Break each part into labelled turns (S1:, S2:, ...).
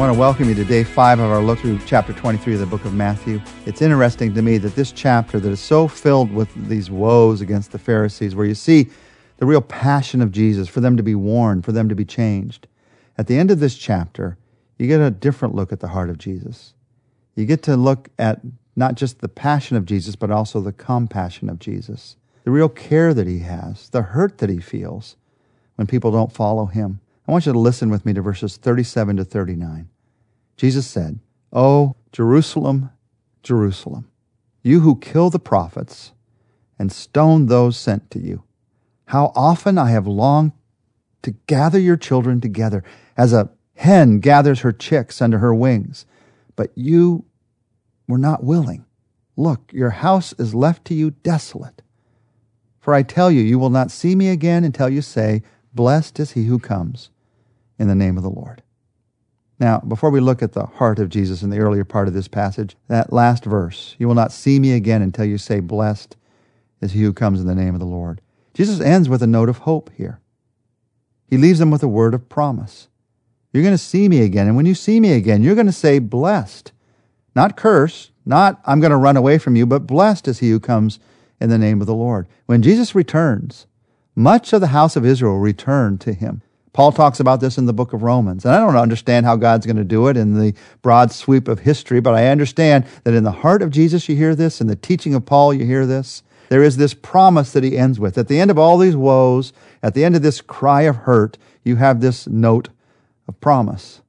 S1: I want to welcome you to day five of our look through chapter 23 of the book of Matthew. It's interesting to me that this chapter that is so filled with these woes against the Pharisees, where you see the real passion of Jesus for them to be warned, for them to be changed. At the end of this chapter, you get a different look at the heart of Jesus. You get to look at not just the passion of Jesus, but also the compassion of Jesus, the real care that he has, the hurt that he feels when people don't follow him. I want you to listen with me to verses 37 to 39. Jesus said, Oh, Jerusalem, Jerusalem, you who kill the prophets and stone those sent to you, how often I have longed to gather your children together as a hen gathers her chicks under her wings, but you were not willing. Look, your house is left to you desolate. For I tell you, you will not see me again until you say, Blessed is he who comes in the name of the Lord. Now, before we look at the heart of Jesus in the earlier part of this passage, that last verse, you will not see me again until you say, Blessed is he who comes in the name of the Lord. Jesus ends with a note of hope here. He leaves them with a word of promise. You're going to see me again. And when you see me again, you're going to say, Blessed. Not cursed, not I'm going to run away from you, but blessed is he who comes in the name of the Lord. When Jesus returns, much of the house of Israel returned to him. Paul talks about this in the book of Romans. And I don't understand how God's going to do it in the broad sweep of history, but I understand that in the heart of Jesus, you hear this. In the teaching of Paul, you hear this. There is this promise that he ends with. At the end of all these woes, at the end of this cry of hurt, you have this note of promise.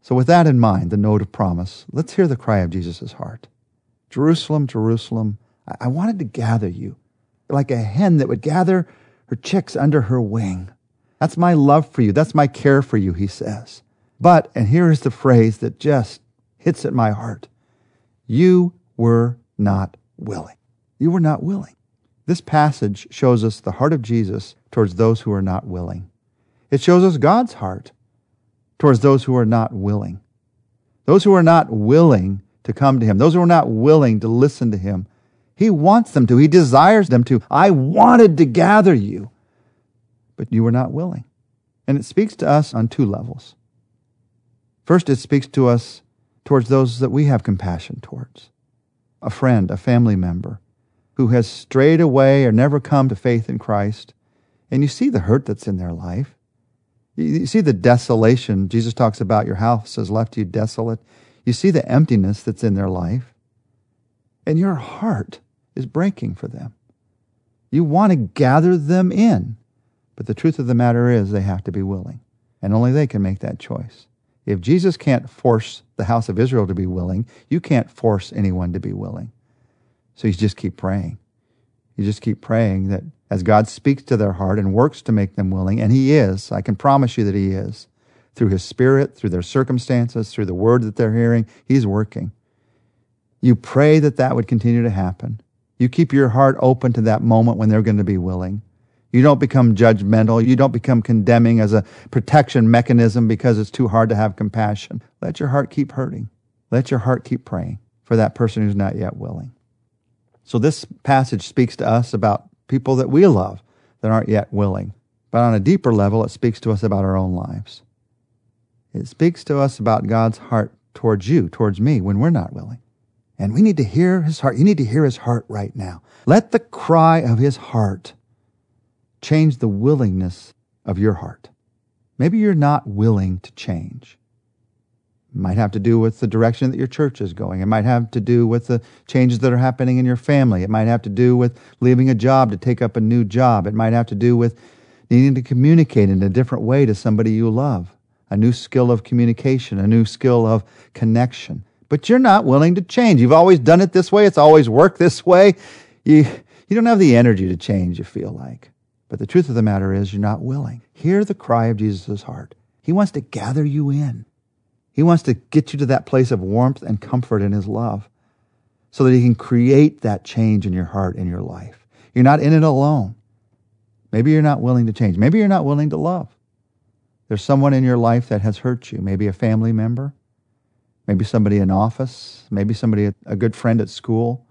S1: So, with that in mind, the note of promise, let's hear the cry of Jesus' heart Jerusalem, Jerusalem, I wanted to gather you like a hen that would gather her chicks under her wing. That's my love for you. That's my care for you, he says. But, and here is the phrase that just hits at my heart you were not willing. You were not willing. This passage shows us the heart of Jesus towards those who are not willing. It shows us God's heart towards those who are not willing. Those who are not willing to come to Him, those who are not willing to listen to Him. He wants them to, He desires them to. I wanted to gather you but you were not willing. And it speaks to us on two levels. First, it speaks to us towards those that we have compassion towards a friend, a family member who has strayed away or never come to faith in Christ. And you see the hurt that's in their life. You see the desolation. Jesus talks about your house has left you desolate. You see the emptiness that's in their life. And your heart is breaking for them. You want to gather them in. But the truth of the matter is, they have to be willing. And only they can make that choice. If Jesus can't force the house of Israel to be willing, you can't force anyone to be willing. So you just keep praying. You just keep praying that as God speaks to their heart and works to make them willing, and He is, I can promise you that He is, through His Spirit, through their circumstances, through the word that they're hearing, He's working. You pray that that would continue to happen. You keep your heart open to that moment when they're going to be willing. You don't become judgmental. You don't become condemning as a protection mechanism because it's too hard to have compassion. Let your heart keep hurting. Let your heart keep praying for that person who's not yet willing. So this passage speaks to us about people that we love that aren't yet willing. But on a deeper level, it speaks to us about our own lives. It speaks to us about God's heart towards you, towards me, when we're not willing. And we need to hear his heart. You need to hear his heart right now. Let the cry of his heart change the willingness of your heart. Maybe you're not willing to change. It might have to do with the direction that your church is going. It might have to do with the changes that are happening in your family. It might have to do with leaving a job to take up a new job. It might have to do with needing to communicate in a different way to somebody you love, a new skill of communication, a new skill of connection. But you're not willing to change. You've always done it this way. It's always worked this way. You, you don't have the energy to change, you feel like. But the truth of the matter is, you're not willing. Hear the cry of Jesus' heart. He wants to gather you in. He wants to get you to that place of warmth and comfort in His love so that He can create that change in your heart and your life. You're not in it alone. Maybe you're not willing to change. Maybe you're not willing to love. There's someone in your life that has hurt you, maybe a family member, maybe somebody in office, maybe somebody, a good friend at school,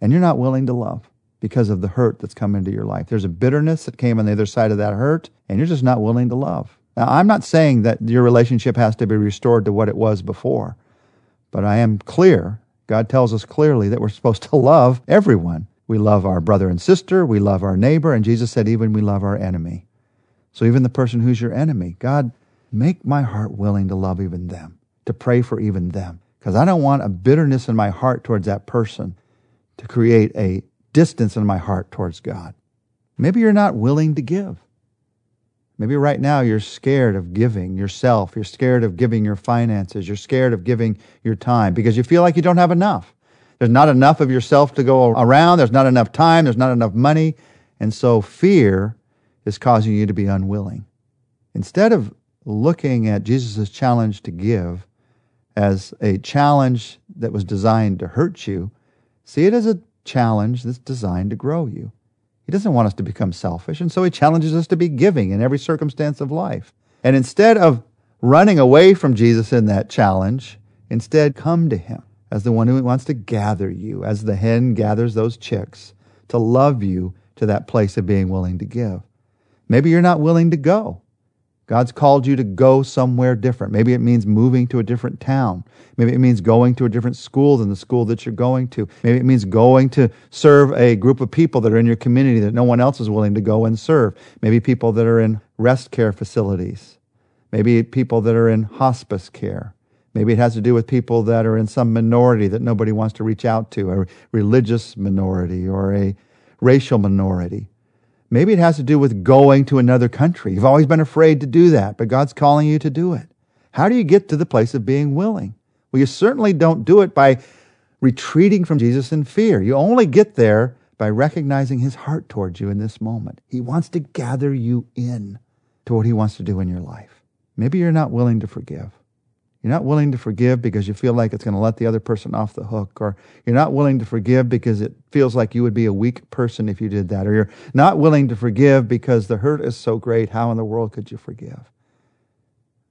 S1: and you're not willing to love because of the hurt that's come into your life. There's a bitterness that came on the other side of that hurt, and you're just not willing to love. Now, I'm not saying that your relationship has to be restored to what it was before, but I am clear. God tells us clearly that we're supposed to love everyone. We love our brother and sister, we love our neighbor, and Jesus said, even we love our enemy. So, even the person who's your enemy, God, make my heart willing to love even them, to pray for even them. Because I don't want a bitterness in my heart towards that person to create a distance in my heart towards God. Maybe you're not willing to give. Maybe right now you're scared of giving yourself. You're scared of giving your finances. You're scared of giving your time because you feel like you don't have enough. There's not enough of yourself to go around. There's not enough time. There's not enough money. And so fear is causing you to be unwilling. Instead of looking at Jesus' challenge to give as a challenge that was designed to hurt you, see it as a challenge that's designed to grow you. He doesn't want us to become selfish, and so he challenges us to be giving in every circumstance of life. And instead of running away from Jesus in that challenge, instead come to him as the one who wants to gather you, as the hen gathers those chicks, to love you to that place of being willing to give. Maybe you're not willing to go. God's called you to go somewhere different. Maybe it means moving to a different town. Maybe it means going to a different school than the school that you're going to. Maybe it means going to serve a group of people that are in your community that no one else is willing to go and serve. Maybe people that are in rest care facilities. Maybe people that are in hospice care. Maybe it has to do with people that are in some minority that nobody wants to reach out to, a religious minority or a racial minority. Maybe it has to do with going to another country. You've always been afraid to do that, but God's calling you to do it. How do you get to the place of being willing? Well, you certainly don't do it by retreating from Jesus in fear. You only get there by recognizing his heart towards you in this moment. He wants to gather you in to what he wants to do in your life. Maybe you're not willing to forgive. You're not willing to forgive because you feel like it's going to let the other person off the hook, or you're not willing to forgive because it feels like you would be a weak person if you did that, or you're not willing to forgive because the hurt is so great. How in the world could you forgive?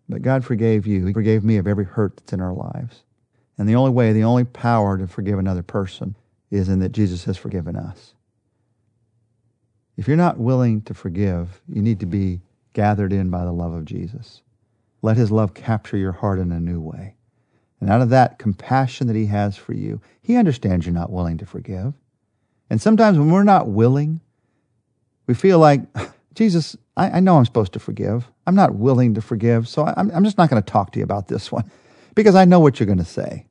S1: But God forgave you. He forgave me of every hurt that's in our lives. And the only way, the only power to forgive another person is in that Jesus has forgiven us. If you're not willing to forgive, you need to be gathered in by the love of Jesus. Let his love capture your heart in a new way. And out of that compassion that he has for you, he understands you're not willing to forgive. And sometimes when we're not willing, we feel like, Jesus, I, I know I'm supposed to forgive. I'm not willing to forgive, so I, I'm, I'm just not going to talk to you about this one because I know what you're going to say.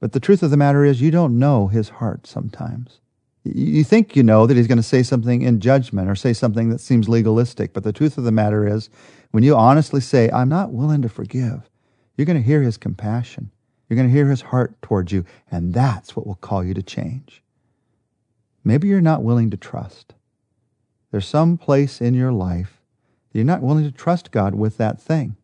S1: But the truth of the matter is, you don't know his heart sometimes. You think you know that he's going to say something in judgment or say something that seems legalistic, but the truth of the matter is, when you honestly say, I'm not willing to forgive, you're going to hear his compassion. You're going to hear his heart towards you, and that's what will call you to change. Maybe you're not willing to trust. There's some place in your life that you're not willing to trust God with that thing.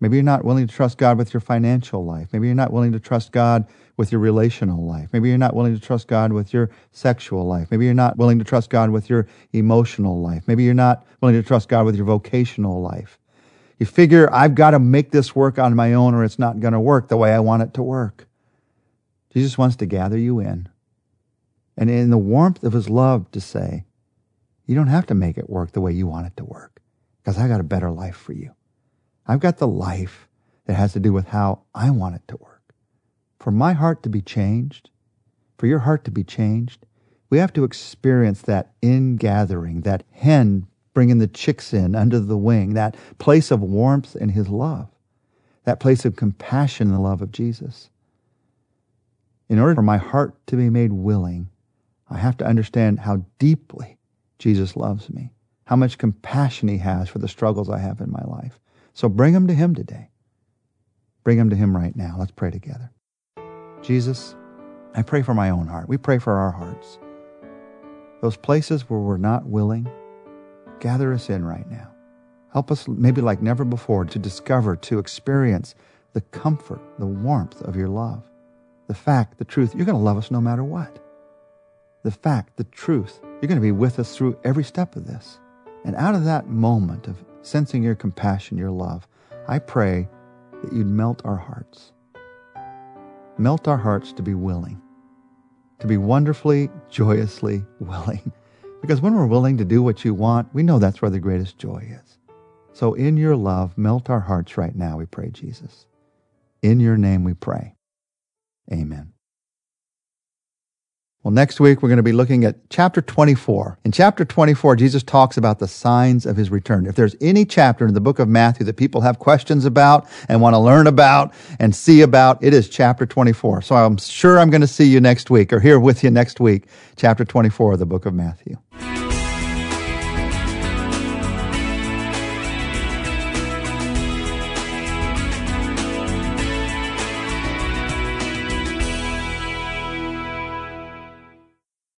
S1: Maybe you're not willing to trust God with your financial life. Maybe you're not willing to trust God with your relational life. Maybe you're not willing to trust God with your sexual life. Maybe you're not willing to trust God with your emotional life. Maybe you're not willing to trust God with your vocational life. You figure, I've got to make this work on my own or it's not going to work the way I want it to work. Jesus wants to gather you in. And in the warmth of his love to say, you don't have to make it work the way you want it to work because I got a better life for you. I've got the life that has to do with how I want it to work. For my heart to be changed, for your heart to be changed, we have to experience that ingathering, that hen bringing the chicks in under the wing, that place of warmth in his love, that place of compassion in the love of Jesus. In order for my heart to be made willing, I have to understand how deeply Jesus loves me, how much compassion he has for the struggles I have in my life. So bring them to Him today. Bring them to Him right now. Let's pray together. Jesus, I pray for my own heart. We pray for our hearts. Those places where we're not willing, gather us in right now. Help us, maybe like never before, to discover, to experience the comfort, the warmth of your love. The fact, the truth, you're going to love us no matter what. The fact, the truth, you're going to be with us through every step of this. And out of that moment of sensing your compassion, your love, I pray that you'd melt our hearts. Melt our hearts to be willing, to be wonderfully, joyously willing. Because when we're willing to do what you want, we know that's where the greatest joy is. So, in your love, melt our hearts right now, we pray, Jesus. In your name we pray. Amen. Well, next week we're going to be looking at chapter 24. In chapter 24, Jesus talks about the signs of his return. If there's any chapter in the book of Matthew that people have questions about and want to learn about and see about, it is chapter 24. So I'm sure I'm going to see you next week or here with you next week, chapter 24 of the book of Matthew.